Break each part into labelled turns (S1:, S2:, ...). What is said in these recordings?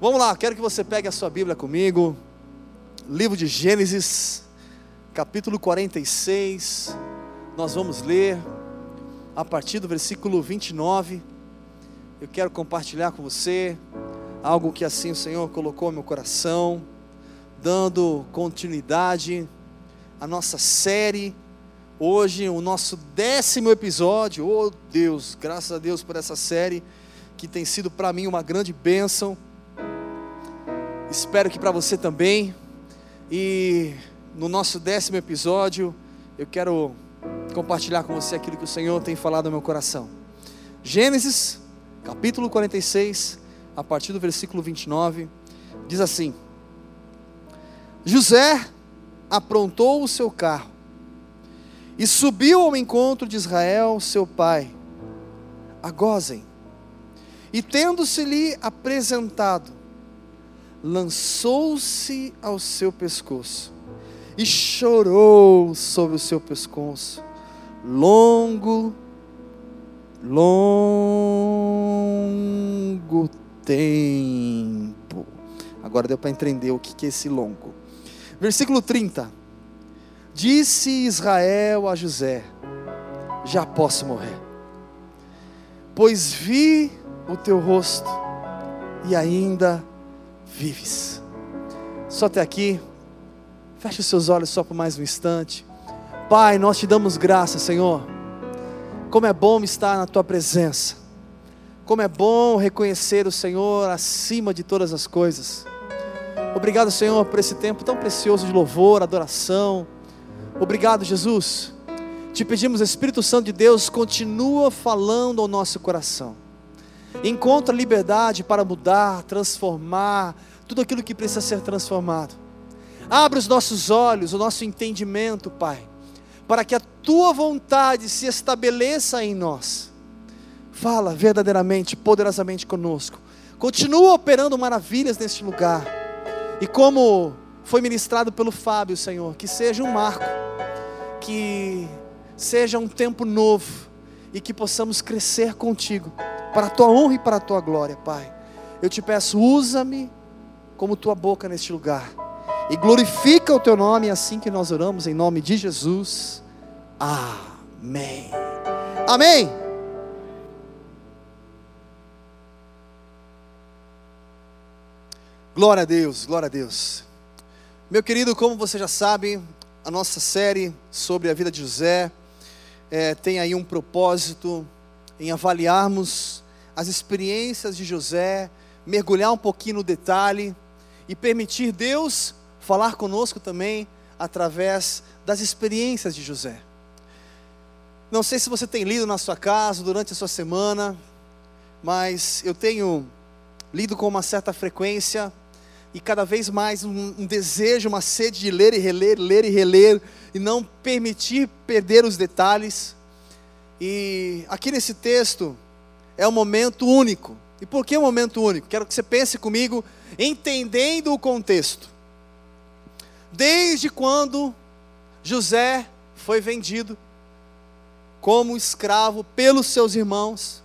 S1: Vamos lá, quero que você pegue a sua Bíblia comigo. Livro de Gênesis, capítulo 46. Nós vamos ler a partir do versículo 29. Eu quero compartilhar com você algo que assim o Senhor colocou no meu coração, dando continuidade à nossa série. Hoje, o nosso décimo episódio. Oh Deus, graças a Deus por essa série que tem sido para mim uma grande bênção. Espero que para você também. E no nosso décimo episódio, eu quero compartilhar com você aquilo que o Senhor tem falado no meu coração. Gênesis, capítulo 46, a partir do versículo 29, diz assim: José aprontou o seu carro e subiu ao encontro de Israel, seu pai, a Gozen, e tendo-se-lhe apresentado, lançou-se ao seu pescoço e chorou sobre o seu pescoço, longo, longo tempo. Agora deu para entender o que é esse longo. Versículo 30. Disse Israel a José: Já posso morrer, pois vi o teu rosto e ainda vives. Só até aqui. Feche os seus olhos só por mais um instante. Pai, nós te damos graça, Senhor. Como é bom estar na tua presença. Como é bom reconhecer o Senhor acima de todas as coisas. Obrigado, Senhor, por esse tempo tão precioso de louvor, adoração. Obrigado, Jesus. Te pedimos, Espírito Santo de Deus, continua falando ao nosso coração. Encontra liberdade para mudar, transformar tudo aquilo que precisa ser transformado. Abre os nossos olhos, o nosso entendimento, Pai, para que a tua vontade se estabeleça em nós. Fala verdadeiramente, poderosamente conosco. Continua operando maravilhas neste lugar. E como foi ministrado pelo Fábio, Senhor, que seja um marco, que seja um tempo novo e que possamos crescer contigo para a tua honra e para a tua glória, Pai. Eu te peço, usa-me como tua boca neste lugar. E glorifica o teu nome, assim que nós oramos, em nome de Jesus. Amém. Amém. Glória a Deus, glória a Deus. Meu querido, como você já sabe, a nossa série sobre a vida de José é, tem aí um propósito em avaliarmos as experiências de José, mergulhar um pouquinho no detalhe e permitir Deus falar conosco também através das experiências de José. Não sei se você tem lido na sua casa durante a sua semana, mas eu tenho lido com uma certa frequência e cada vez mais um, um, desejo, uma sede de ler e reler, ler e reler, e não permitir perder os detalhes. E aqui nesse texto é um momento único. E por que um momento único? Quero que você pense comigo, entendendo o contexto. Desde quando José foi vendido como escravo pelos seus irmãos,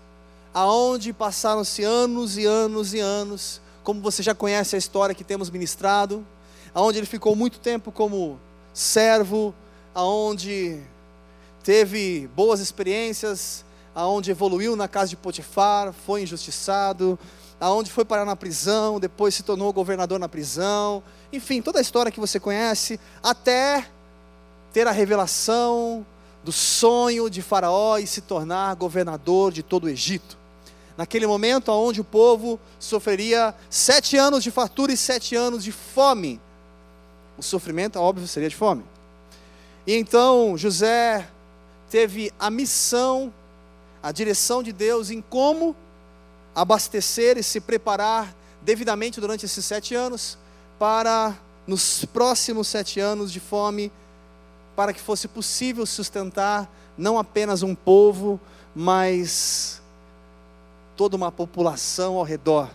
S1: aonde passaram-se anos e anos e anos, como você já conhece a história que temos ministrado, aonde ele ficou muito tempo como servo, aonde teve boas experiências, aonde evoluiu na casa de Potifar, foi injustiçado, aonde foi parar na prisão, depois se tornou governador na prisão, enfim, toda a história que você conhece, até ter a revelação do sonho de Faraó e se tornar governador de todo o Egito. Naquele momento onde o povo sofreria sete anos de fartura e sete anos de fome. O sofrimento, óbvio, seria de fome. E então José teve a missão, a direção de Deus em como abastecer e se preparar devidamente durante esses sete anos para nos próximos sete anos de fome, para que fosse possível sustentar não apenas um povo, mas toda uma população ao redor.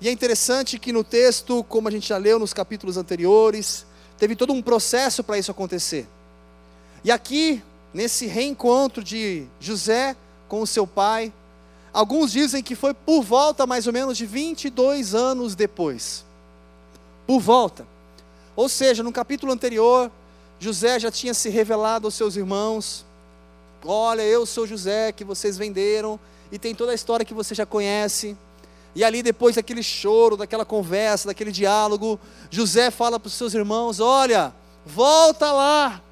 S1: E é interessante que no texto, como a gente já leu nos capítulos anteriores, teve todo um processo para isso acontecer. E aqui, nesse reencontro de José com o seu pai, Alguns dizem que foi por volta mais ou menos de 22 anos depois. Por volta. Ou seja, no capítulo anterior, José já tinha se revelado aos seus irmãos: Olha, eu sou José que vocês venderam, e tem toda a história que você já conhece. E ali, depois daquele choro, daquela conversa, daquele diálogo, José fala para os seus irmãos: Olha, volta lá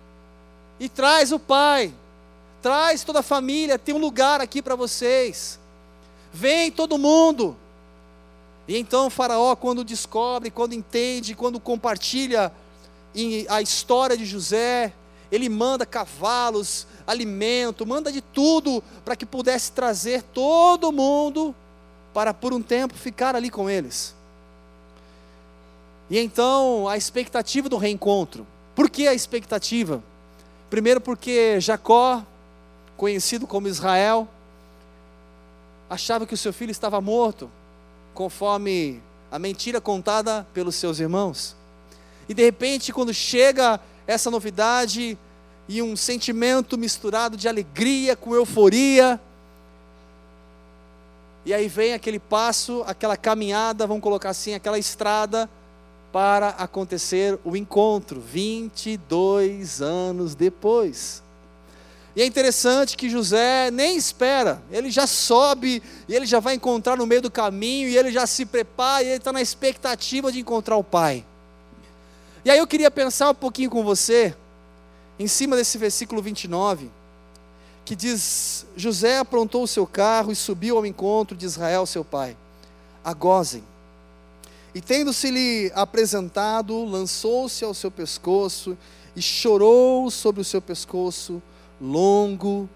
S1: e traz o pai, traz toda a família, tem um lugar aqui para vocês. Vem todo mundo. E então o Faraó, quando descobre, quando entende, quando compartilha a história de José, ele manda cavalos, alimento, manda de tudo para que pudesse trazer todo mundo para por um tempo ficar ali com eles. E então a expectativa do reencontro. Por que a expectativa? Primeiro porque Jacó, conhecido como Israel, achava que o seu filho estava morto conforme a mentira contada pelos seus irmãos. E de repente, quando chega essa novidade e um sentimento misturado de alegria com euforia, e aí vem aquele passo, aquela caminhada, vamos colocar assim, aquela estrada para acontecer o encontro, 22 anos depois. E é interessante que José nem espera, ele já sobe e ele já vai encontrar no meio do caminho e ele já se prepara e ele está na expectativa de encontrar o pai. E aí eu queria pensar um pouquinho com você, em cima desse versículo 29, que diz: José aprontou o seu carro e subiu ao encontro de Israel, seu pai, a Gozem. E tendo-se-lhe apresentado, lançou-se ao seu pescoço e chorou sobre o seu pescoço longo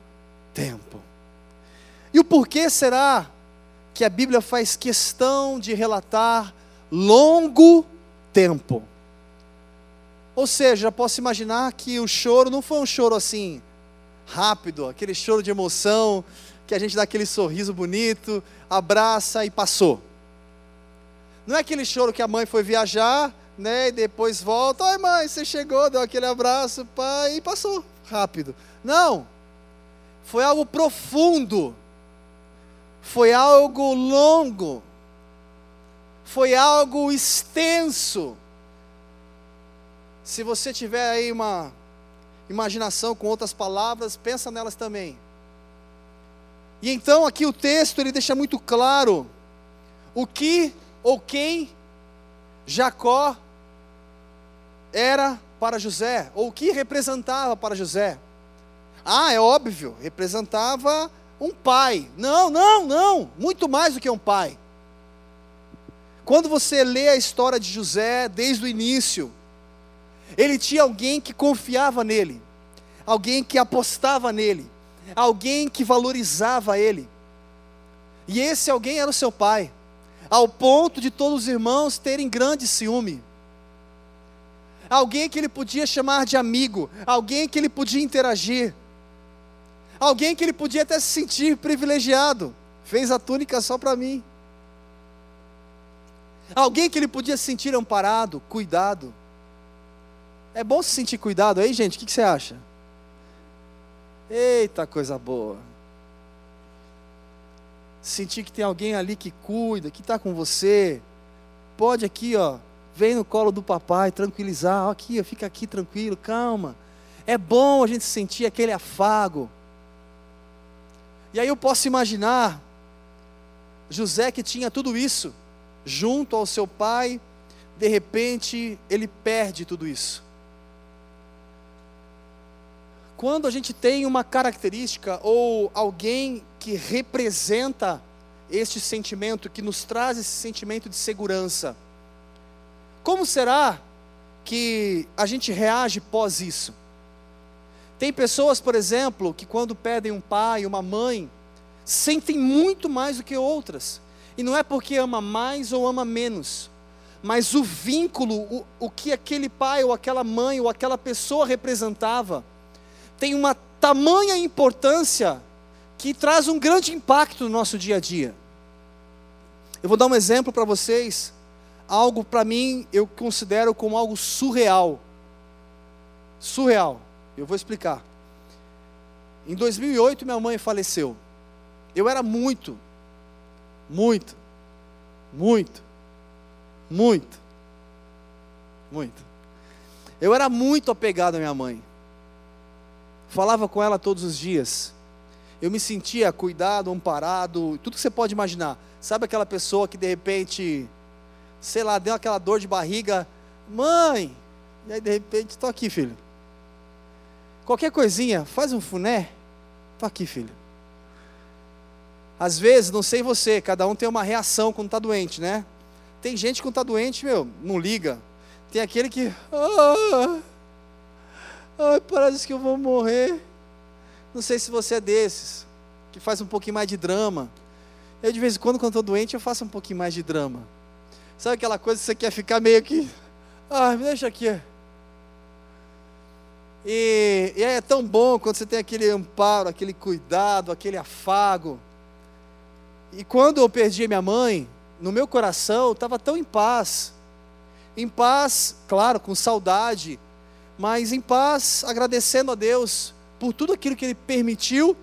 S1: tempo. E o porquê será que a Bíblia faz questão de relatar longo tempo? Ou seja, posso imaginar que o choro não foi um choro assim, rápido, aquele choro de emoção, que a gente dá aquele sorriso bonito, abraça e passou. Não é aquele choro que a mãe foi viajar, né, e depois volta, oi mãe, você chegou, deu aquele abraço, pai, e passou rápido. Não. Foi algo profundo. Foi algo longo. Foi algo extenso. Se você tiver aí uma imaginação com outras palavras, pensa nelas também. E então aqui o texto ele deixa muito claro o que ou quem Jacó era para José, ou o que representava para José. Ah, é óbvio, representava um pai. Não, não, não, muito mais do que um pai. Quando você lê a história de José desde o início, ele tinha alguém que confiava nele, alguém que apostava nele, alguém que valorizava ele. E esse alguém era o seu pai, ao ponto de todos os irmãos terem grande ciúme alguém que ele podia chamar de amigo, alguém que ele podia interagir, alguém que ele podia até se sentir privilegiado. Fez a túnica só para mim. Alguém que ele podia se sentir amparado, cuidado. É bom se sentir cuidado aí, gente? O que, que você acha? Eita, coisa boa. Sentir que tem alguém ali que cuida, que está com você. Pode aqui, ó, Vem no colo do papai, tranquilizar. Aqui, fica aqui tranquilo, calma. É bom a gente sentir aquele afago. E aí eu posso imaginar José que tinha tudo isso junto ao seu pai, de repente ele perde tudo isso. Quando a gente tem uma característica ou alguém que representa este sentimento, que nos traz esse sentimento de segurança, como será que a gente reage pós isso? Tem pessoas, por exemplo, que quando perdem um pai, uma mãe, sentem muito mais do que outras. E não é porque ama mais ou ama menos, mas o vínculo, o, o que aquele pai ou aquela mãe ou aquela pessoa representava, tem uma tamanha importância que traz um grande impacto no nosso dia a dia. Eu vou dar um exemplo para vocês algo para mim eu considero como algo surreal. Surreal. Eu vou explicar. Em 2008 minha mãe faleceu. Eu era muito, Muito. Muito. Muito. Muito. Eu era muito apegado à minha mãe. Falava com ela todos os dias. Eu me sentia cuidado, amparado, tudo que você pode imaginar. Sabe aquela pessoa que de repente, sei lá, deu aquela dor de barriga, mãe, e aí de repente, estou aqui, filho. Qualquer coisinha, faz um funé, estou aqui, filho. Às vezes, não sei você, cada um tem uma reação quando está doente, né? Tem gente que quando está doente, meu, não liga. Tem aquele que. Ah, ai, parece que eu vou morrer. Não sei se você é desses, que faz um pouquinho mais de drama. Eu, de vez em quando, quando estou doente, eu faço um pouquinho mais de drama. Sabe aquela coisa que você quer ficar meio que. Ah, me deixa aqui. E, e é tão bom quando você tem aquele amparo, aquele cuidado, aquele afago. E quando eu perdi minha mãe, no meu coração estava tão em paz. Em paz, claro, com saudade, mas em paz, agradecendo a Deus por tudo aquilo que Ele permitiu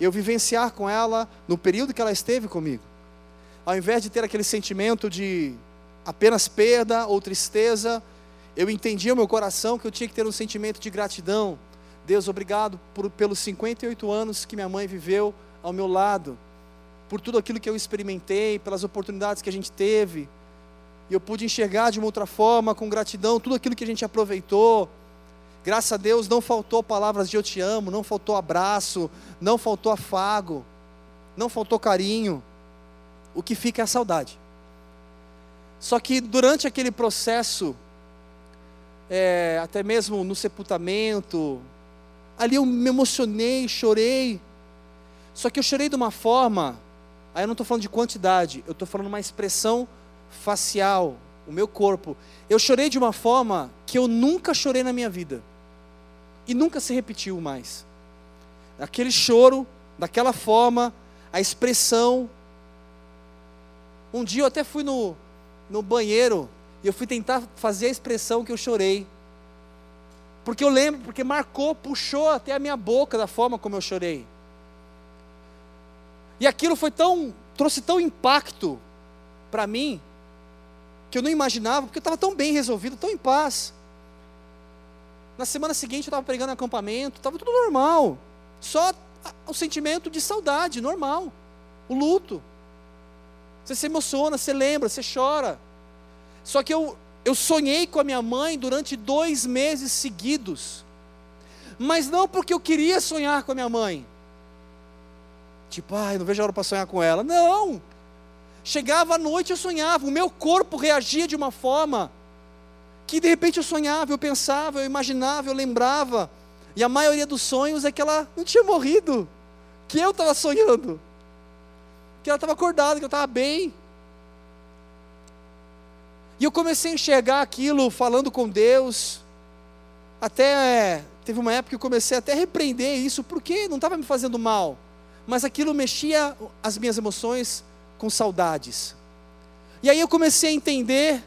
S1: eu vivenciar com ela no período que ela esteve comigo. Ao invés de ter aquele sentimento de apenas perda ou tristeza, eu entendi o meu coração que eu tinha que ter um sentimento de gratidão. Deus, obrigado por, pelos 58 anos que minha mãe viveu ao meu lado por tudo aquilo que eu experimentei, pelas oportunidades que a gente teve. E eu pude enxergar de uma outra forma, com gratidão, tudo aquilo que a gente aproveitou. Graças a Deus não faltou palavras de eu te amo, não faltou abraço, não faltou afago, não faltou carinho. O que fica é a saudade. Só que durante aquele processo, é, até mesmo no sepultamento, ali eu me emocionei, chorei. Só que eu chorei de uma forma Aí eu não estou falando de quantidade, eu estou falando uma expressão facial, o meu corpo. Eu chorei de uma forma que eu nunca chorei na minha vida. E nunca se repetiu mais. Aquele choro, daquela forma, a expressão. Um dia eu até fui no, no banheiro e eu fui tentar fazer a expressão que eu chorei. Porque eu lembro, porque marcou, puxou até a minha boca da forma como eu chorei. E aquilo foi tão, trouxe tão impacto para mim, que eu não imaginava, porque eu estava tão bem resolvido, tão em paz. Na semana seguinte eu estava pregando acampamento, estava tudo normal. Só o sentimento de saudade, normal. O luto. Você se emociona, você lembra, você chora. Só que eu, eu sonhei com a minha mãe durante dois meses seguidos. Mas não porque eu queria sonhar com a minha mãe Tipo, ai, não vejo a hora para sonhar com ela. Não! Chegava à noite eu sonhava, o meu corpo reagia de uma forma que de repente eu sonhava, eu pensava, eu imaginava, eu lembrava. E a maioria dos sonhos é que ela não tinha morrido, que eu estava sonhando, que ela estava acordada, que eu estava bem. E eu comecei a enxergar aquilo falando com Deus. Até teve uma época que eu comecei até a repreender isso, porque não estava me fazendo mal mas aquilo mexia as minhas emoções com saudades. E aí eu comecei a entender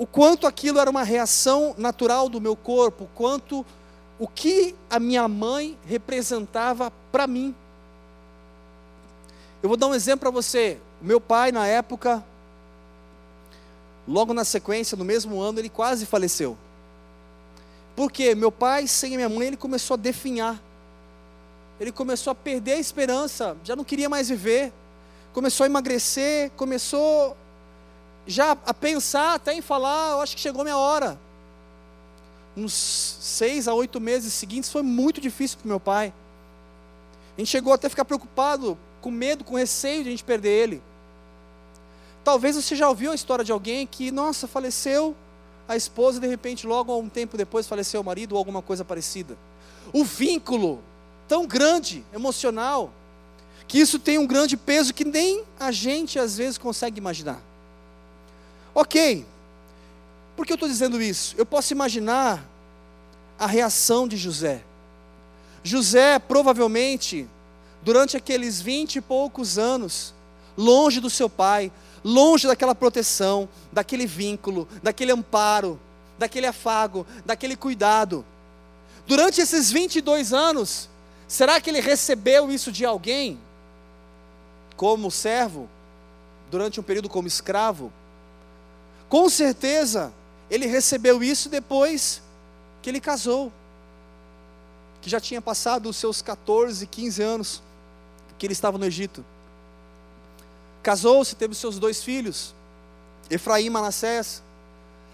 S1: o quanto aquilo era uma reação natural do meu corpo, o quanto o que a minha mãe representava para mim. Eu vou dar um exemplo para você. Meu pai, na época, logo na sequência, no mesmo ano, ele quase faleceu. Porque meu pai, sem a minha mãe, ele começou a definhar ele começou a perder a esperança, já não queria mais viver, começou a emagrecer, começou já a pensar até em falar, eu acho que chegou minha hora. Nos seis a oito meses seguintes foi muito difícil para meu pai. A gente chegou até a ficar preocupado, com medo, com receio de a gente perder ele. Talvez você já ouviu a história de alguém que, nossa, faleceu a esposa e de repente, logo um tempo depois, faleceu o marido ou alguma coisa parecida. O vínculo tão grande, emocional, que isso tem um grande peso que nem a gente às vezes consegue imaginar. Ok, por que eu estou dizendo isso? Eu posso imaginar a reação de José. José, provavelmente, durante aqueles vinte e poucos anos, longe do seu pai, longe daquela proteção, daquele vínculo, daquele amparo, daquele afago, daquele cuidado. Durante esses 22 anos, Será que ele recebeu isso de alguém? como servo, durante um período como escravo, com certeza ele recebeu isso depois que ele casou, que já tinha passado os seus 14, 15 anos que ele estava no Egito. Casou-se, teve seus dois filhos, Efraim e Manassés.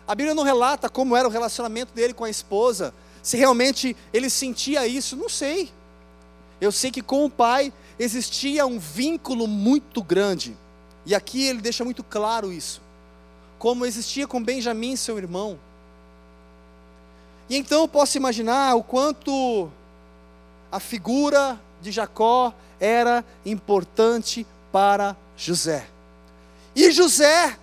S1: A Bíblia não relata como era o relacionamento dele com a esposa, se realmente ele sentia isso, não sei. Eu sei que com o pai existia um vínculo muito grande, e aqui ele deixa muito claro isso, como existia com Benjamim, seu irmão. E então eu posso imaginar o quanto a figura de Jacó era importante para José. E José,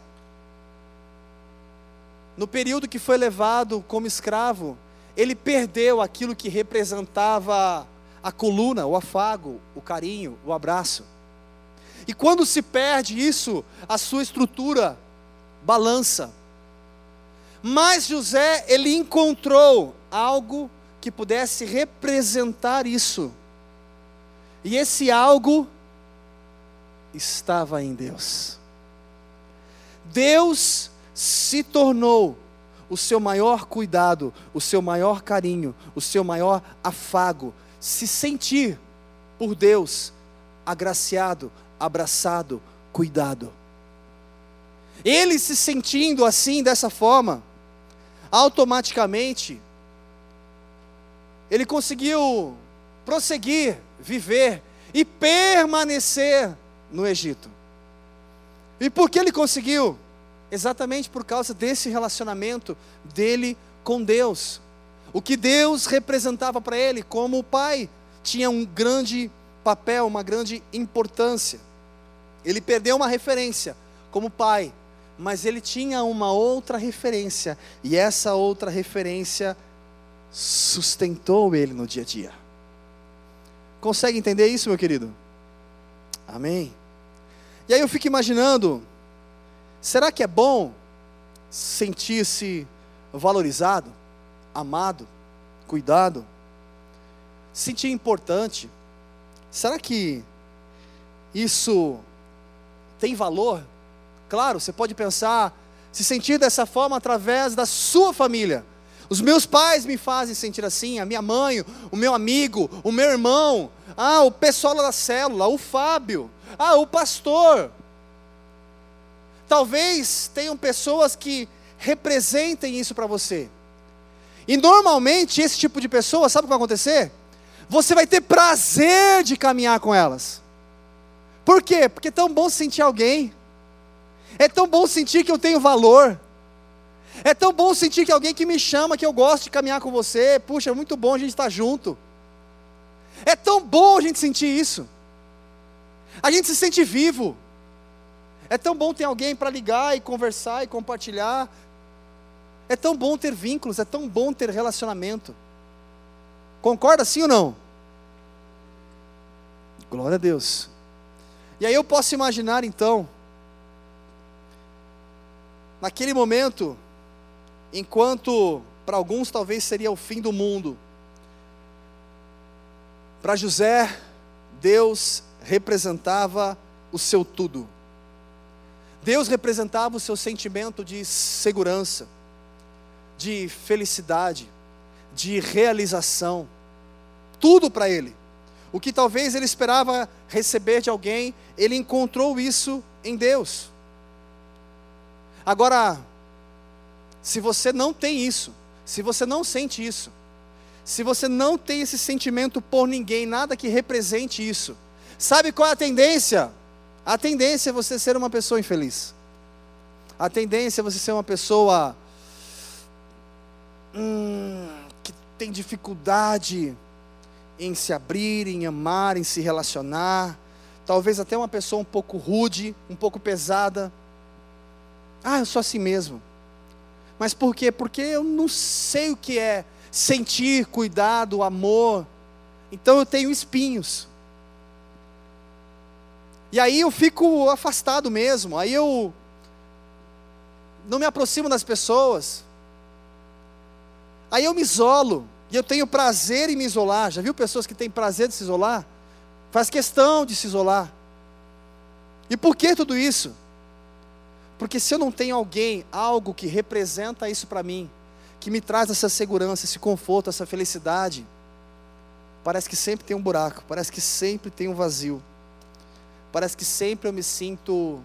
S1: no período que foi levado como escravo, ele perdeu aquilo que representava a coluna, o afago, o carinho, o abraço. E quando se perde isso, a sua estrutura balança. Mas José, ele encontrou algo que pudesse representar isso. E esse algo estava em Deus. Deus se tornou o seu maior cuidado, o seu maior carinho, o seu maior afago, se sentir por Deus agraciado, abraçado, cuidado. Ele se sentindo assim, dessa forma, automaticamente, ele conseguiu prosseguir, viver e permanecer no Egito. E por que ele conseguiu? Exatamente por causa desse relacionamento dele com Deus. O que Deus representava para ele como o pai tinha um grande papel, uma grande importância. Ele perdeu uma referência como pai, mas ele tinha uma outra referência, e essa outra referência sustentou ele no dia a dia. Consegue entender isso, meu querido? Amém. E aí eu fico imaginando, será que é bom sentir-se valorizado, amado, cuidado, sentir importante? Será que isso tem valor? Claro, você pode pensar, se sentir dessa forma através da sua família. Os meus pais me fazem sentir assim, a minha mãe, o meu amigo, o meu irmão, ah, o pessoal da célula, o Fábio, ah, o pastor. Talvez tenham pessoas que representem isso para você. E normalmente esse tipo de pessoa, sabe o que vai acontecer? Você vai ter prazer de caminhar com elas. Por quê? Porque é tão bom sentir alguém. É tão bom sentir que eu tenho valor. É tão bom sentir que alguém que me chama, que eu gosto de caminhar com você. Puxa, é muito bom a gente estar junto. É tão bom a gente sentir isso. A gente se sente vivo. É tão bom ter alguém para ligar e conversar e compartilhar. É tão bom ter vínculos, é tão bom ter relacionamento. Concorda sim ou não? Glória a Deus. E aí eu posso imaginar então, naquele momento, enquanto para alguns talvez seria o fim do mundo, para José, Deus representava o seu tudo. Deus representava o seu sentimento de segurança, de felicidade, de realização, tudo para ele. O que talvez ele esperava receber de alguém, ele encontrou isso em Deus. Agora, se você não tem isso, se você não sente isso, se você não tem esse sentimento por ninguém, nada que represente isso, sabe qual é a tendência? A tendência é você ser uma pessoa infeliz. A tendência é você ser uma pessoa hum, que tem dificuldade em se abrir, em amar, em se relacionar. Talvez até uma pessoa um pouco rude, um pouco pesada. Ah, eu sou assim mesmo. Mas por quê? Porque eu não sei o que é sentir cuidado, amor. Então eu tenho espinhos. E aí eu fico afastado mesmo. Aí eu não me aproximo das pessoas. Aí eu me isolo. E eu tenho prazer em me isolar. Já viu pessoas que têm prazer de se isolar? Faz questão de se isolar. E por que tudo isso? Porque se eu não tenho alguém, algo que representa isso para mim, que me traz essa segurança, esse conforto, essa felicidade, parece que sempre tem um buraco, parece que sempre tem um vazio. Parece que sempre eu me sinto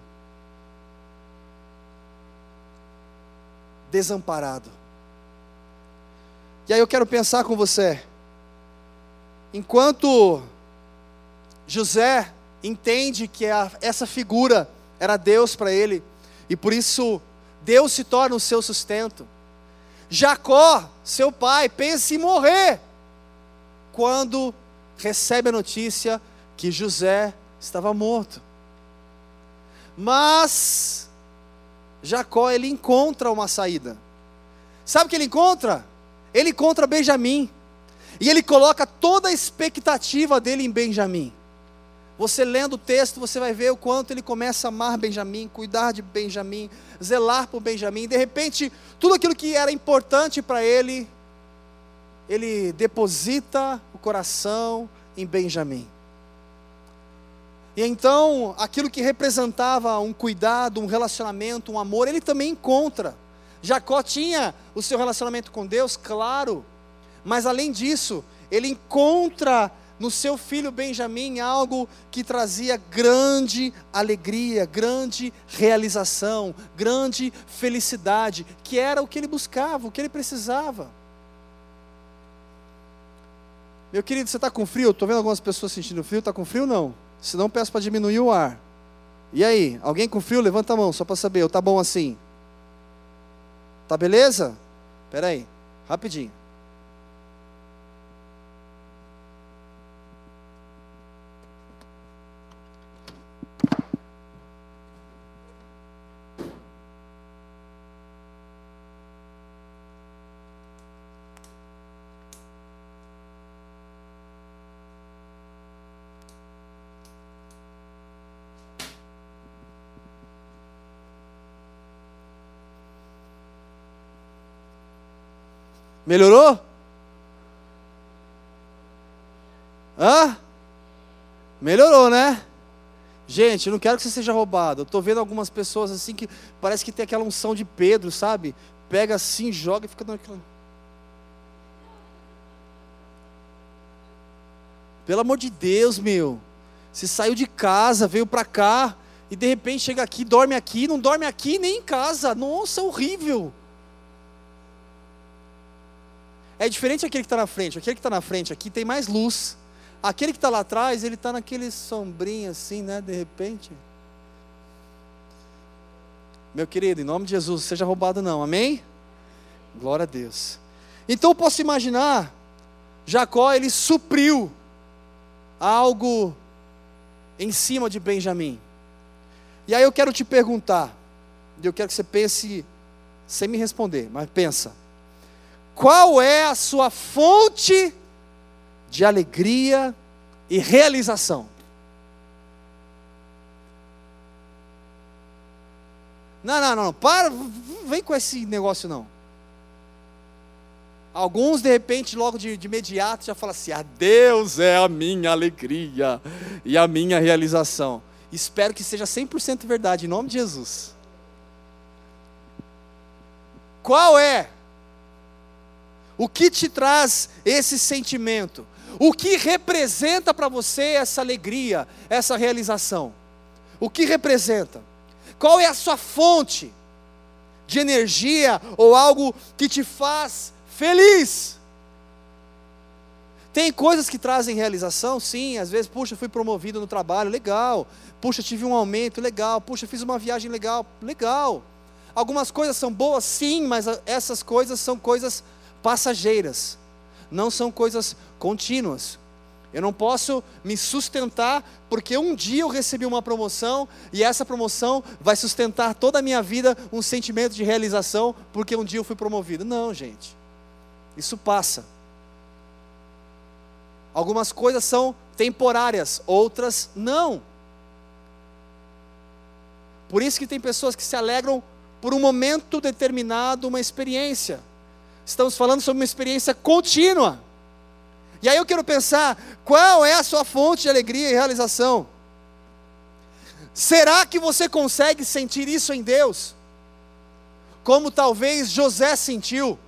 S1: desamparado. E aí eu quero pensar com você. Enquanto José entende que essa figura era Deus para ele, e por isso Deus se torna o seu sustento. Jacó, seu pai, pensa em morrer quando recebe a notícia que José estava morto. Mas Jacó ele encontra uma saída. Sabe o que ele encontra? Ele encontra Benjamim. E ele coloca toda a expectativa dele em Benjamim. Você lendo o texto, você vai ver o quanto ele começa a amar Benjamim, cuidar de Benjamim, zelar por Benjamim. De repente, tudo aquilo que era importante para ele, ele deposita o coração em Benjamim. E então, aquilo que representava um cuidado, um relacionamento, um amor, ele também encontra. Jacó tinha o seu relacionamento com Deus, claro, mas além disso, ele encontra no seu filho Benjamim algo que trazia grande alegria, grande realização, grande felicidade, que era o que ele buscava, o que ele precisava. Meu querido, você está com frio? Estou vendo algumas pessoas sentindo frio. Está com frio não? Se não, peço para diminuir o ar. E aí, alguém com frio, levanta a mão, só para saber, eu tá bom assim? Tá beleza? Espera aí, rapidinho. Melhorou? Hã? Melhorou, né? Gente, eu não quero que você seja roubado. Eu estou vendo algumas pessoas assim que parece que tem aquela unção de Pedro, sabe? Pega assim, joga e fica dando aquela. Pelo amor de Deus, meu. Você saiu de casa, veio para cá e de repente chega aqui, dorme aqui, não dorme aqui nem em casa. Nossa, horrível. É diferente aquele que está na frente. Aquele que está na frente aqui tem mais luz. Aquele que está lá atrás, ele está naquele sombrinho assim, né? De repente. Meu querido, em nome de Jesus, seja roubado não, amém? Glória a Deus. Então eu posso imaginar, Jacó ele supriu algo em cima de Benjamim. E aí eu quero te perguntar, e eu quero que você pense sem me responder, mas pensa. Qual é a sua fonte de alegria e realização? Não, não, não, para, vem com esse negócio não. Alguns, de repente, logo de, de imediato, já falam assim: a ah, Deus é a minha alegria e a minha realização. Espero que seja 100% verdade, em nome de Jesus. Qual é o que te traz esse sentimento? O que representa para você essa alegria, essa realização? O que representa? Qual é a sua fonte de energia ou algo que te faz feliz? Tem coisas que trazem realização, sim. Às vezes, puxa, fui promovido no trabalho, legal. Puxa, tive um aumento, legal. Puxa, fiz uma viagem legal, legal. Algumas coisas são boas, sim, mas essas coisas são coisas passageiras, não são coisas contínuas. Eu não posso me sustentar porque um dia eu recebi uma promoção e essa promoção vai sustentar toda a minha vida um sentimento de realização porque um dia eu fui promovido. Não, gente. Isso passa. Algumas coisas são temporárias, outras não. Por isso que tem pessoas que se alegram por um momento determinado, uma experiência. Estamos falando sobre uma experiência contínua. E aí eu quero pensar, qual é a sua fonte de alegria e realização? Será que você consegue sentir isso em Deus? Como talvez José sentiu,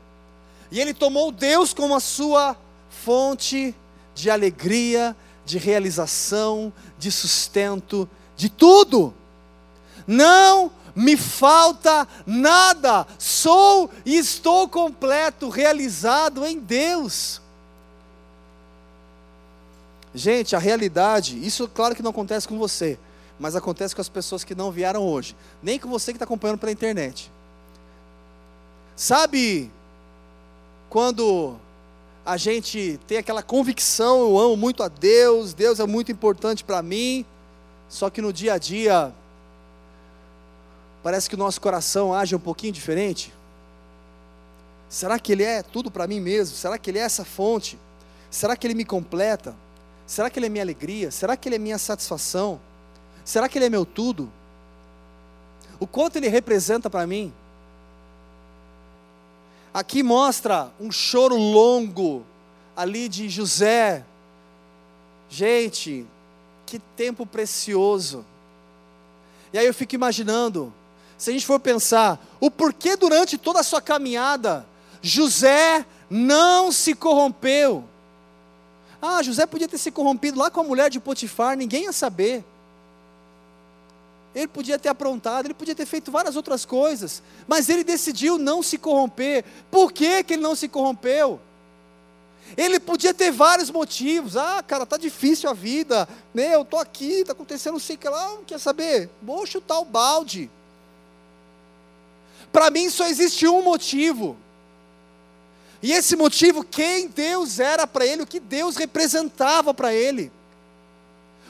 S1: e ele tomou Deus como a sua fonte de alegria, de realização, de sustento, de tudo. Não me falta nada, sou e estou completo, realizado em Deus. Gente, a realidade, isso claro que não acontece com você, mas acontece com as pessoas que não vieram hoje, nem com você que está acompanhando pela internet. Sabe quando a gente tem aquela convicção, eu amo muito a Deus, Deus é muito importante para mim, só que no dia a dia parece que o nosso coração age um pouquinho diferente? Será que Ele é tudo para mim mesmo? Será que Ele é essa fonte? Será que Ele me completa? Será que Ele é minha alegria? Será que Ele é minha satisfação? Será que Ele é meu tudo? O quanto Ele representa para mim? Aqui mostra um choro longo ali de José. Gente, que tempo precioso. E aí eu fico imaginando, se a gente for pensar, o porquê durante toda a sua caminhada, José não se corrompeu. Ah, José podia ter se corrompido lá com a mulher de Potifar, ninguém ia saber. Ele podia ter aprontado, ele podia ter feito várias outras coisas, mas ele decidiu não se corromper. Por que, que ele não se corrompeu? Ele podia ter vários motivos. Ah, cara, tá difícil a vida, né? Eu tô aqui, tá acontecendo não sei o que lá, não quer saber? Vou chutar o balde. Para mim só existe um motivo. E esse motivo, quem Deus era para ele, o que Deus representava para ele.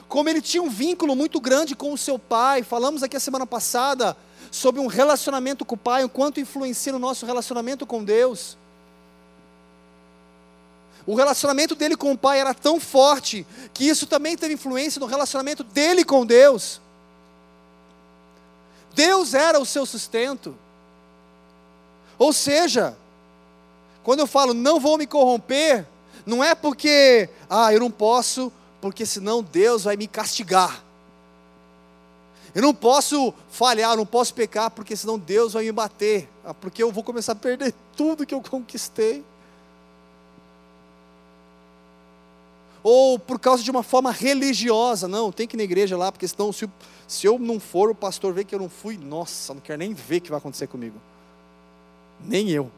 S1: Como ele tinha um vínculo muito grande com o seu pai. Falamos aqui a semana passada sobre um relacionamento com o pai, o quanto influencia no nosso relacionamento com Deus. O relacionamento dele com o pai era tão forte que isso também teve influência no relacionamento dele com Deus. Deus era o seu sustento. Ou seja, quando eu falo não vou me corromper, não é porque, ah, eu não posso, porque senão Deus vai me castigar. Eu não posso falhar, não posso pecar, porque senão Deus vai me bater, ah, porque eu vou começar a perder tudo que eu conquistei. Ou por causa de uma forma religiosa, não, tem que ir na igreja lá, porque senão se, se eu não for, o pastor vê que eu não fui, nossa, não quero nem ver o que vai acontecer comigo nem eu.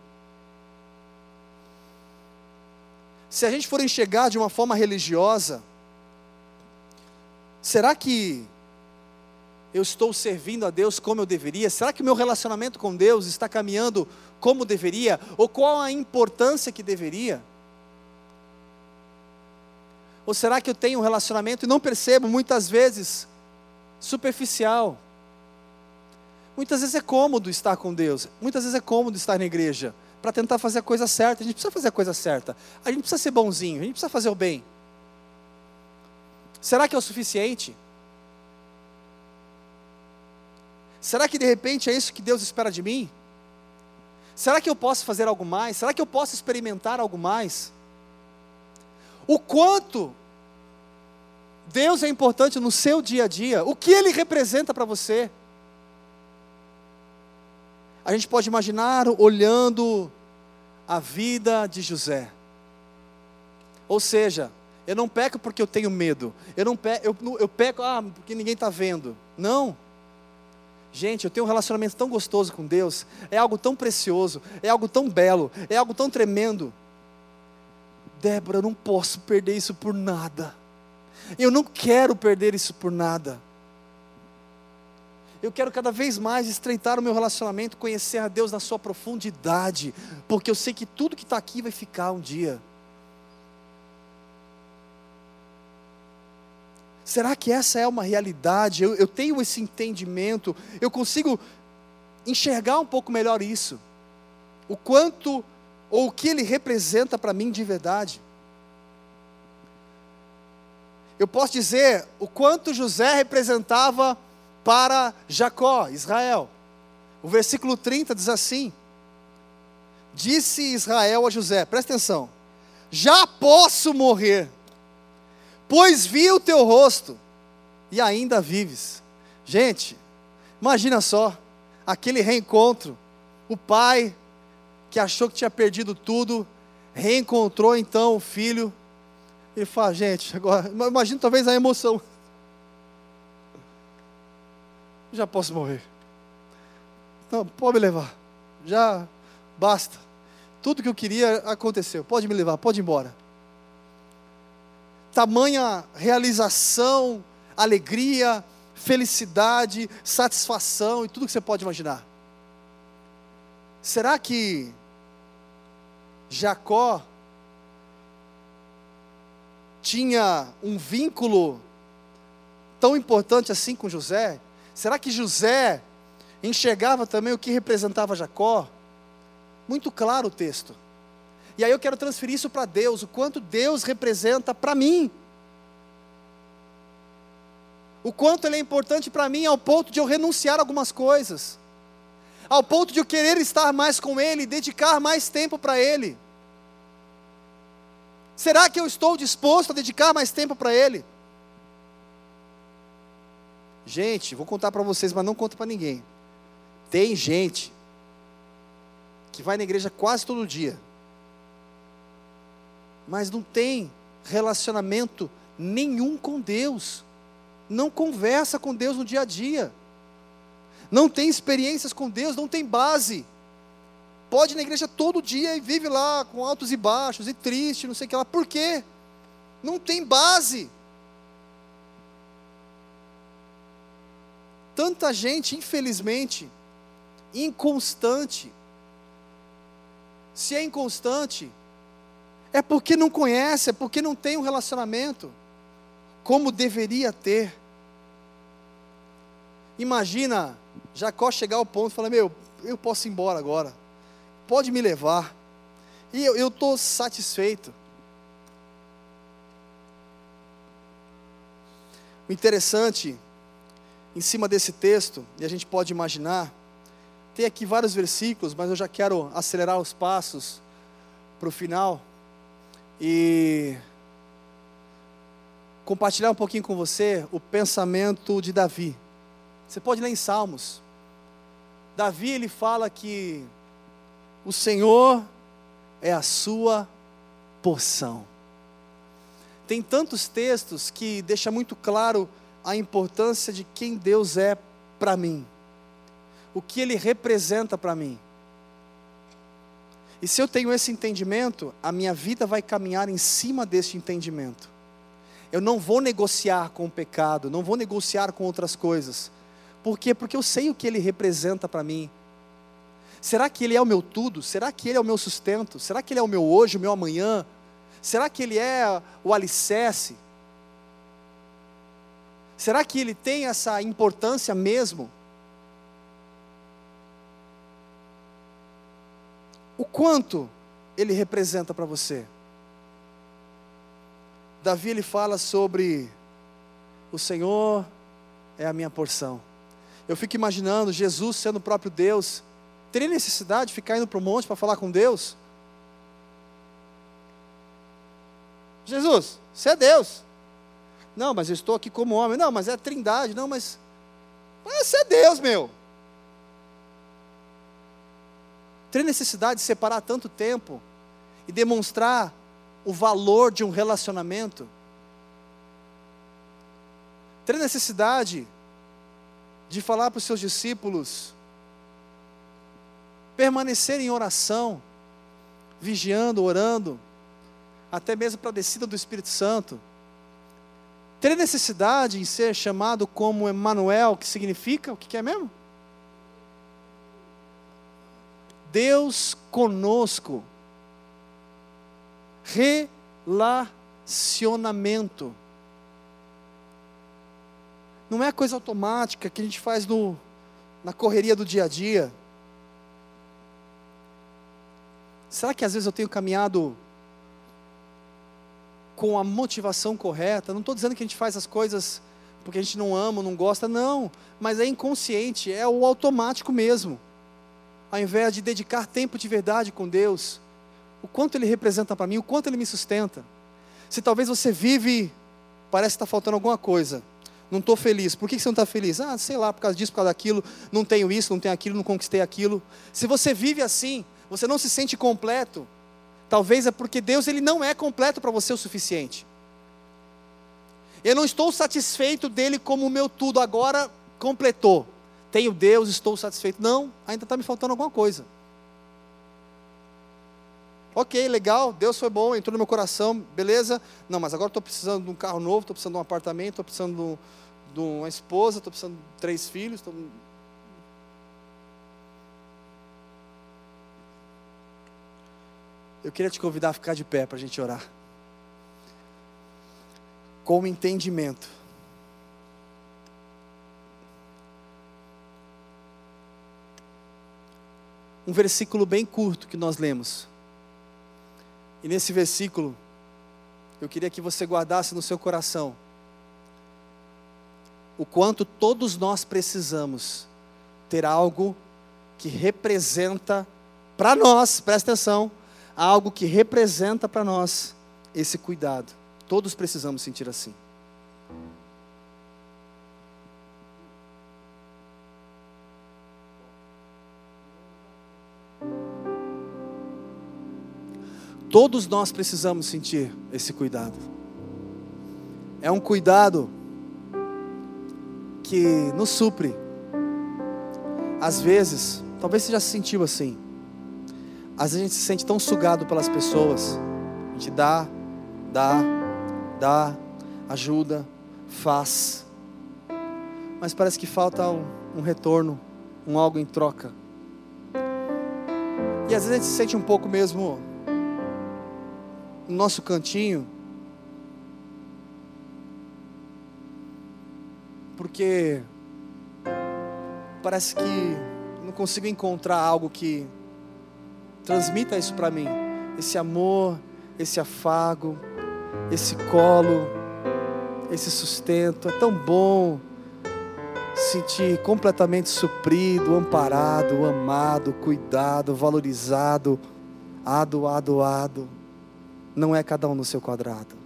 S1: Se a gente for enxergar de uma forma religiosa, será que eu estou servindo a Deus como eu deveria? Será que o meu relacionamento com Deus está caminhando como deveria? Ou qual a importância que deveria? Ou será que eu tenho um relacionamento e não percebo muitas vezes superficial? Muitas vezes é cômodo estar com Deus, muitas vezes é cômodo estar na igreja, para tentar fazer a coisa certa. A gente precisa fazer a coisa certa, a gente precisa ser bonzinho, a gente precisa fazer o bem. Será que é o suficiente? Será que de repente é isso que Deus espera de mim? Será que eu posso fazer algo mais? Será que eu posso experimentar algo mais? O quanto Deus é importante no seu dia a dia, o que Ele representa para você? A gente pode imaginar olhando a vida de José. Ou seja, eu não peco porque eu tenho medo. Eu não peco, eu, eu peco ah, porque ninguém está vendo. Não. Gente, eu tenho um relacionamento tão gostoso com Deus. É algo tão precioso. É algo tão belo. É algo tão tremendo. Débora, eu não posso perder isso por nada. Eu não quero perder isso por nada eu quero cada vez mais estreitar o meu relacionamento, conhecer a Deus na sua profundidade, porque eu sei que tudo que está aqui vai ficar um dia. Será que essa é uma realidade? Eu, eu tenho esse entendimento, eu consigo enxergar um pouco melhor isso. O quanto, ou o que ele representa para mim de verdade. Eu posso dizer o quanto José representava para Jacó, Israel. O versículo 30 diz assim: Disse Israel a José, presta atenção: Já posso morrer, pois vi o teu rosto e ainda vives. Gente, imagina só, aquele reencontro. O pai, que achou que tinha perdido tudo, reencontrou então o filho. Ele fala, gente, agora, imagina talvez a emoção. Já posso morrer. Não, pode me levar. Já basta. Tudo que eu queria aconteceu. Pode me levar, pode ir embora. Tamanha realização, alegria, felicidade, satisfação e tudo que você pode imaginar. Será que Jacó tinha um vínculo tão importante assim com José? Será que José enxergava também o que representava Jacó? Muito claro o texto. E aí eu quero transferir isso para Deus, o quanto Deus representa para mim. O quanto ele é importante para mim ao ponto de eu renunciar a algumas coisas. Ao ponto de eu querer estar mais com ele, dedicar mais tempo para ele. Será que eu estou disposto a dedicar mais tempo para ele? Gente, vou contar para vocês, mas não conta para ninguém. Tem gente que vai na igreja quase todo dia, mas não tem relacionamento nenhum com Deus, não conversa com Deus no dia a dia, não tem experiências com Deus, não tem base. Pode ir na igreja todo dia e vive lá com altos e baixos e triste, não sei o que lá. Por quê? Não tem base. Tanta gente, infelizmente, inconstante. Se é inconstante, é porque não conhece, é porque não tem um relacionamento como deveria ter. Imagina Jacó chegar ao ponto e falar: Meu, eu posso ir embora agora, pode me levar, e eu estou satisfeito. O interessante, em cima desse texto, e a gente pode imaginar, tem aqui vários versículos, mas eu já quero acelerar os passos para o final e compartilhar um pouquinho com você o pensamento de Davi. Você pode ler em Salmos. Davi ele fala que o Senhor é a sua porção. Tem tantos textos que deixa muito claro a importância de quem Deus é para mim o que ele representa para mim. E se eu tenho esse entendimento, a minha vida vai caminhar em cima desse entendimento. Eu não vou negociar com o pecado, não vou negociar com outras coisas. Por quê? Porque eu sei o que ele representa para mim. Será que ele é o meu tudo? Será que ele é o meu sustento? Será que ele é o meu hoje, o meu amanhã? Será que ele é o alicerce? Será que ele tem essa importância mesmo? o quanto ele representa para você. Davi ele fala sobre o Senhor é a minha porção. Eu fico imaginando Jesus sendo o próprio Deus. Teria necessidade de ficar indo para o monte para falar com Deus? Jesus, você é Deus. Não, mas eu estou aqui como homem. Não, mas é a trindade. Não, mas. Você é Deus, meu. Ter necessidade de separar tanto tempo e demonstrar o valor de um relacionamento? Ter necessidade de falar para os seus discípulos permanecer em oração, vigiando, orando, até mesmo para a descida do Espírito Santo. Ter necessidade em ser chamado como Emmanuel, que significa o que é mesmo? Deus conosco. Relacionamento. Não é coisa automática que a gente faz no, na correria do dia a dia. Será que às vezes eu tenho caminhado com a motivação correta? Não estou dizendo que a gente faz as coisas porque a gente não ama, não gosta, não. Mas é inconsciente, é o automático mesmo ao invés de dedicar tempo de verdade com Deus, o quanto Ele representa para mim, o quanto Ele me sustenta. Se talvez você vive, parece que está faltando alguma coisa, Não estou feliz. Por que você não está feliz? Ah, sei lá, por causa disso, por causa daquilo. Não tenho isso, não tenho aquilo, não conquistei aquilo. Se você vive assim, você não se sente completo. Talvez é porque Deus ele não é completo para você o suficiente. Eu não estou satisfeito dele como o meu tudo. Agora completou. Tenho Deus, estou satisfeito. Não, ainda está me faltando alguma coisa. Ok, legal, Deus foi bom, entrou no meu coração, beleza. Não, mas agora estou precisando de um carro novo, estou precisando de um apartamento, estou precisando de, uma esposa, estou precisando de três filhos. Tô... Eu queria te convidar a ficar de pé para a gente orar. Com entendimento. Um versículo bem curto que nós lemos e nesse versículo, eu queria que você guardasse no seu coração o quanto todos nós precisamos ter algo que representa para nós, presta atenção, algo que representa para nós esse cuidado. Todos precisamos sentir assim. Todos nós precisamos sentir esse cuidado. É um cuidado que nos supre. Às vezes, talvez você já se sentiu assim. Às vezes a gente se sente tão sugado pelas pessoas. A gente dá, dá, dá, ajuda, faz. Mas parece que falta um, um retorno, um algo em troca. E às vezes a gente se sente um pouco mesmo no nosso cantinho, porque parece que não consigo encontrar algo que transmita isso para mim, esse amor, esse afago, esse colo, esse sustento. É tão bom sentir completamente suprido, amparado, amado, cuidado, valorizado, ado, ado, ado não é cada um no seu quadrado.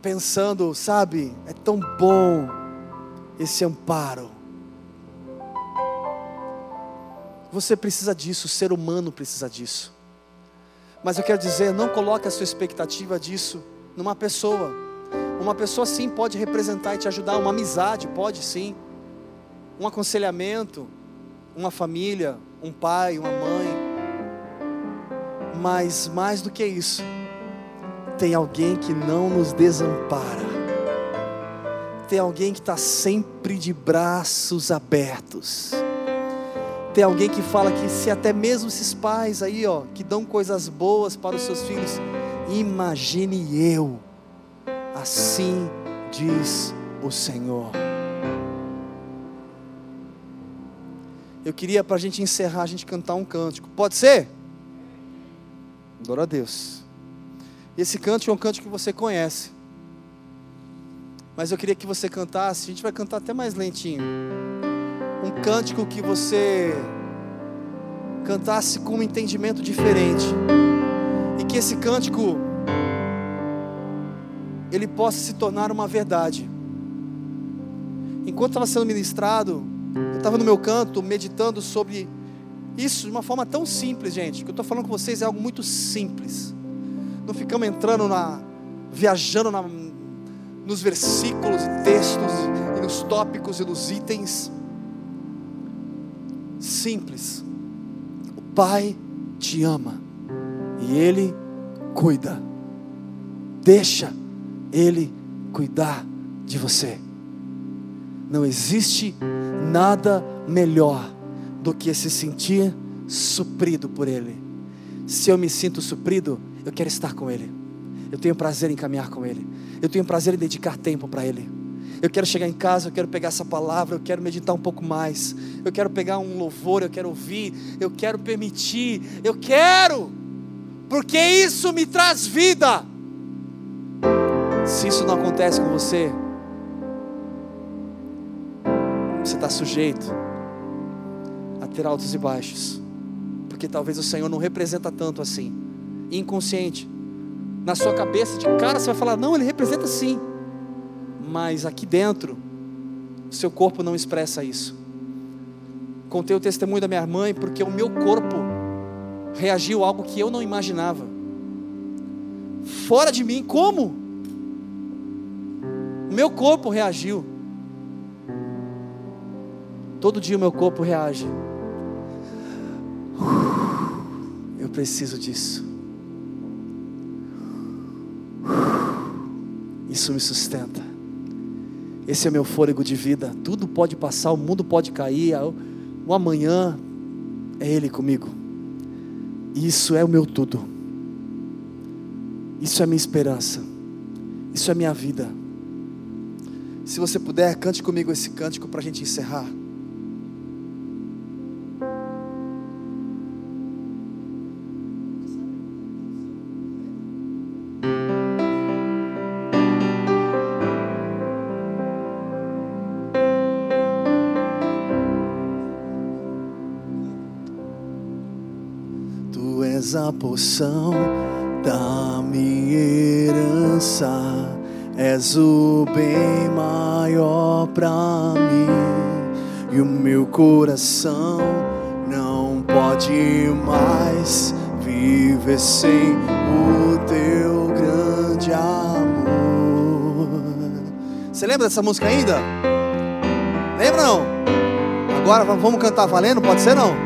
S1: Pensando, sabe, é tão bom esse amparo. Você precisa disso, o ser humano precisa disso. Mas eu quero dizer, não coloque a sua expectativa disso numa pessoa. Uma pessoa sim pode representar e te ajudar, uma amizade pode sim. Um aconselhamento, uma família, um pai, uma mãe, mas mais do que isso, tem alguém que não nos desampara. Tem alguém que está sempre de braços abertos. Tem alguém que fala que se até mesmo esses pais aí, ó, que dão coisas boas para os seus filhos, imagine eu. Assim diz o Senhor. Eu queria para a gente encerrar, a gente cantar um cântico. Pode ser? Glória a Deus. Esse cântico é um cântico que você conhece. Mas eu queria que você cantasse, a gente vai cantar até mais lentinho. Cântico que você cantasse com um entendimento diferente. E que esse cântico ele possa se tornar uma verdade. Enquanto estava sendo ministrado, eu estava no meu canto meditando sobre isso de uma forma tão simples, gente. O que eu estou falando com vocês é algo muito simples. Não ficamos entrando na. viajando na, nos versículos e textos, e nos tópicos e nos itens. Simples. O Pai te ama e Ele cuida. Deixa Ele cuidar de você. Não existe nada melhor do que se sentir suprido por Ele. Se eu me sinto suprido, eu quero estar com Ele. Eu tenho prazer em caminhar com Ele. Eu tenho prazer em dedicar tempo para Ele. Eu quero chegar em casa, eu quero pegar essa palavra, eu quero meditar um pouco mais. Eu quero pegar um louvor, eu quero ouvir, eu quero permitir, eu quero, porque isso me traz vida. Se isso não acontece com você, você está sujeito ter altos e baixos, porque talvez o Senhor não representa tanto assim, inconsciente, Na sua cabeça, de cara, você vai falar: não, ele representa sim. Mas aqui dentro, seu corpo não expressa isso. Contei o testemunho da minha mãe porque o meu corpo reagiu a algo que eu não imaginava. Fora de mim, como? O meu corpo reagiu. Todo dia o meu corpo reage. Eu preciso disso. Isso me sustenta. Esse é meu fôlego de vida. Tudo pode passar, o mundo pode cair, o amanhã é Ele comigo. Isso é o meu tudo. Isso é minha esperança. Isso é minha vida. Se você puder, cante comigo esse cântico para a gente encerrar. A porção da minha herança. És o bem maior para mim, e o meu coração não pode mais viver sem o teu grande amor. Você lembra dessa música ainda? Lembra não? Agora vamos cantar valendo? Pode ser não?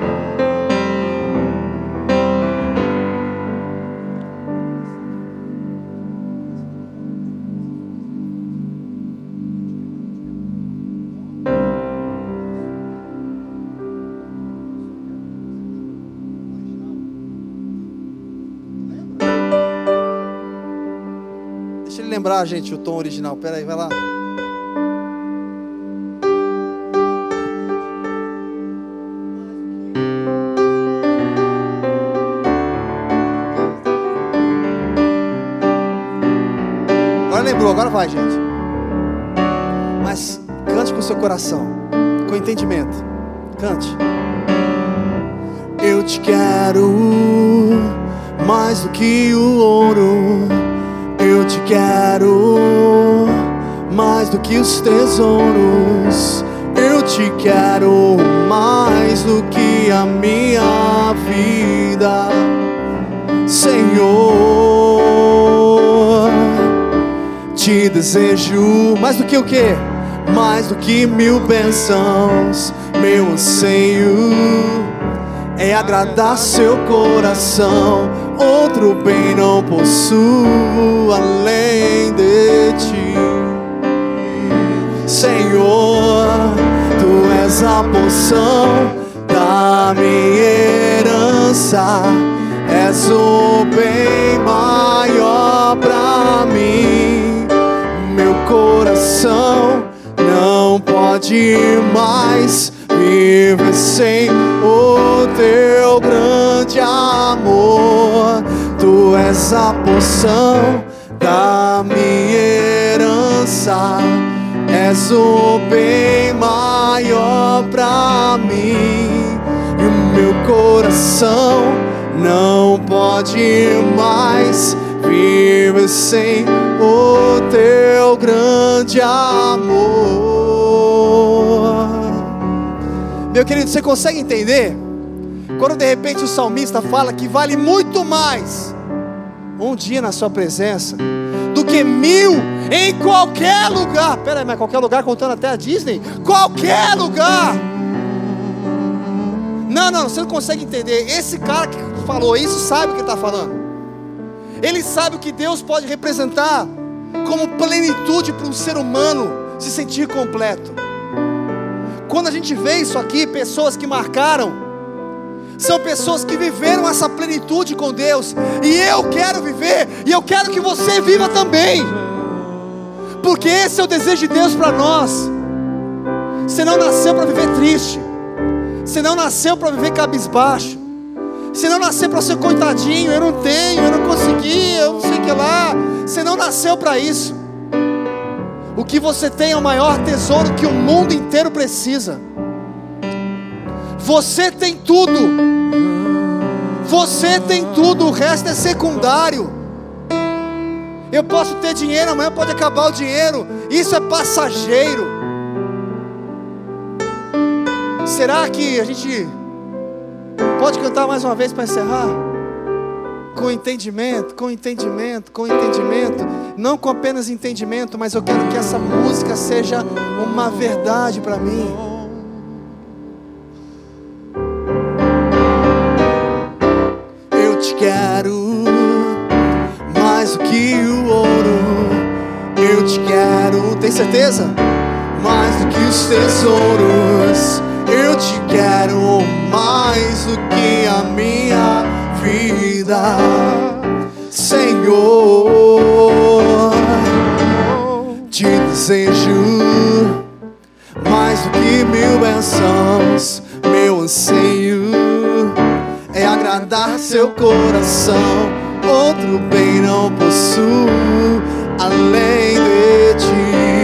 S1: Lembrar, gente, o tom original. Pera aí, vai lá. Agora lembrou, agora vai, gente. Mas cante com o seu coração, com entendimento. Cante. Eu te quero mais do que o ouro te quero mais do que os tesouros. Eu te quero mais do que a minha vida, Senhor. Te desejo mais do que o que? Mais do que mil bênçãos, meu anseio é agradar seu coração outro bem não possuo além de ti. Senhor, tu és a porção da minha herança, és o bem maior para mim. Meu coração não pode mais viver sem o teu grande amor. Tu és a porção da minha herança, és o bem maior para mim. E o meu coração não pode mais viver sem o teu grande amor. Meu querido, você consegue entender? Quando de repente o salmista fala que vale muito mais um dia na sua presença do que mil em qualquer lugar. Pera aí, mas qualquer lugar contando até a Disney? Qualquer lugar. Não, não, você não consegue entender. Esse cara que falou isso sabe o que está falando. Ele sabe o que Deus pode representar como plenitude para um ser humano se sentir completo. Quando a gente vê isso aqui, pessoas que marcaram, são pessoas que viveram essa plenitude com Deus, e eu quero viver, e eu quero que você viva também, porque esse é o desejo de Deus para nós. Você não nasceu para viver triste, você não nasceu para viver cabisbaixo, você não nasceu para ser coitadinho, eu não tenho, eu não consegui, eu não sei o que lá, você não nasceu para isso. O que você tem é o maior tesouro que o mundo inteiro precisa. Você tem tudo. Você tem tudo, o resto é secundário. Eu posso ter dinheiro, amanhã pode acabar o dinheiro. Isso é passageiro. Será que a gente pode cantar mais uma vez para encerrar? Com entendimento, com entendimento, com entendimento. Não com apenas entendimento, mas eu quero que essa música seja uma verdade para mim. Eu te quero mais do que o ouro. Eu te quero, tem certeza? Mais do que os tesouros. Eu te quero mais do que a minha vida, Senhor. Te desejo mais do que mil bênçãos. Meu anseio é agradar seu coração. Outro bem não possuo além de ti,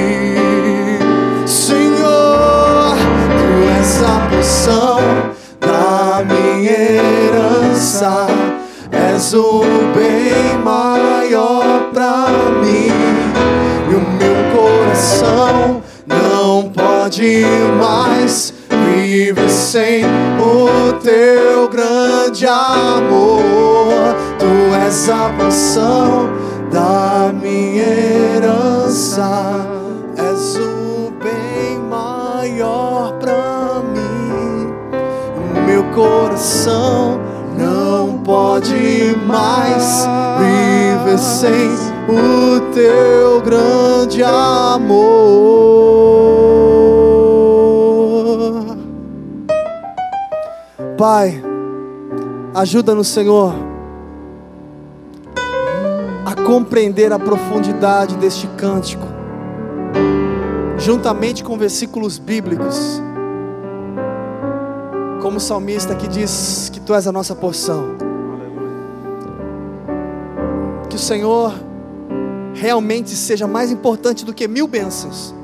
S1: o bem maior pra mim. E o meu coração não pode mais viver sem o teu grande amor. Tu és a porção da minha herança. És o bem maior pra mim. O meu coração pode mais viver sem o teu grande amor. Pai, ajuda-nos, Senhor, a compreender a profundidade deste cântico, juntamente com versículos bíblicos, como o salmista que diz que tu és a nossa porção. Que o Senhor realmente seja mais importante do que mil bênçãos,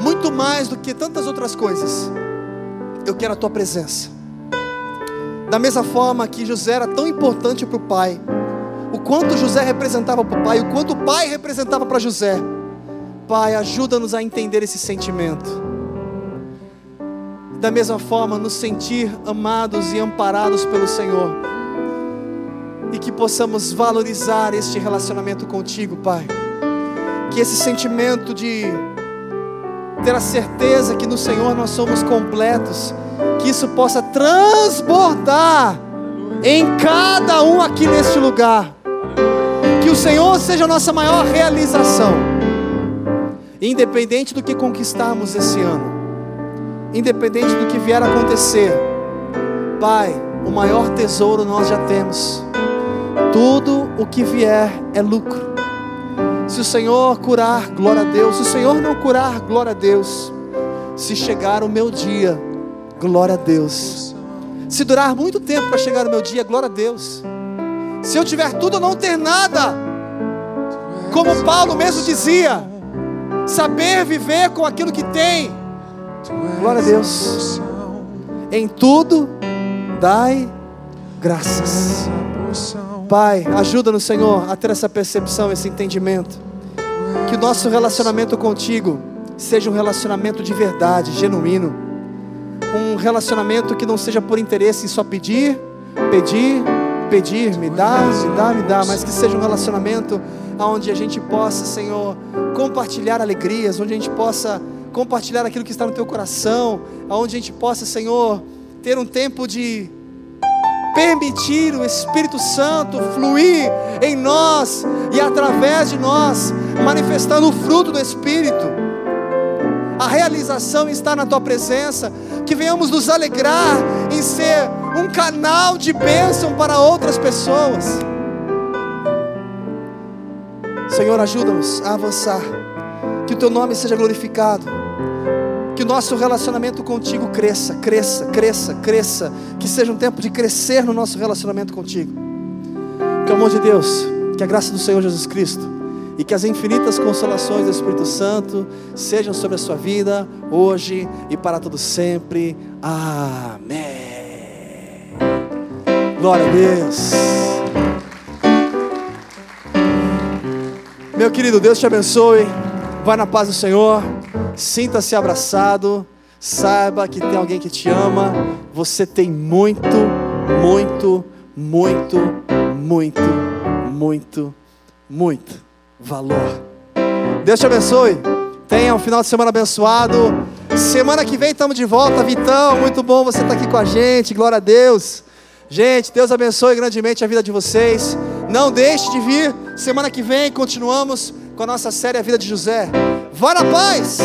S1: muito mais do que tantas outras coisas. Eu quero a tua presença. Da mesma forma que José era tão importante para o pai, o quanto José representava para o pai, o quanto o pai representava para José. Pai, ajuda-nos a entender esse sentimento. Da mesma forma, nos sentir amados e amparados pelo Senhor. E que possamos valorizar este relacionamento contigo, Pai. Que esse sentimento de ter a certeza que no Senhor nós somos completos, que isso possa transbordar em cada um aqui neste lugar. Que o Senhor seja a nossa maior realização, independente do que conquistarmos esse ano, independente do que vier a acontecer. Pai, o maior tesouro nós já temos. Tudo o que vier é lucro. Se o Senhor curar, glória a Deus. Se o Senhor não curar, glória a Deus. Se chegar o meu dia, glória a Deus. Se durar muito tempo para chegar o meu dia, glória a Deus. Se eu tiver tudo ou não ter nada, como Paulo mesmo dizia, saber viver com aquilo que tem, glória a Deus. Em tudo, dai graças. Pai, ajuda-nos, Senhor, a ter essa percepção, esse entendimento. Que o nosso relacionamento contigo seja um relacionamento de verdade, genuíno. Um relacionamento que não seja por interesse em só pedir, pedir, pedir, me dá, me dá, me dá, mas que seja um relacionamento onde a gente possa, Senhor, compartilhar alegrias, onde a gente possa compartilhar aquilo que está no teu coração, onde a gente possa, Senhor, ter um tempo de permitir o Espírito Santo fluir em nós e através de nós, manifestando o fruto do Espírito. A realização está na tua presença, que venhamos nos alegrar em ser um canal de bênção para outras pessoas. Senhor, ajuda-nos a avançar, que o teu nome seja glorificado que o nosso relacionamento contigo cresça, cresça, cresça, cresça, que seja um tempo de crescer no nosso relacionamento contigo. Que o amor de Deus, que a graça do Senhor Jesus Cristo e que as infinitas consolações do Espírito Santo sejam sobre a sua vida hoje e para todo sempre. Amém. Glória a Deus. Meu querido, Deus te abençoe. Vai na paz do Senhor. Sinta-se abraçado. Saiba que tem alguém que te ama. Você tem muito, muito, muito, muito, muito, muito valor. Deus te abençoe. Tenha um final de semana abençoado. Semana que vem estamos de volta, Vitão. Muito bom você estar aqui com a gente. Glória a Deus. Gente, Deus abençoe grandemente a vida de vocês. Não deixe de vir. Semana que vem continuamos com a nossa série A Vida de José. Vá na paz!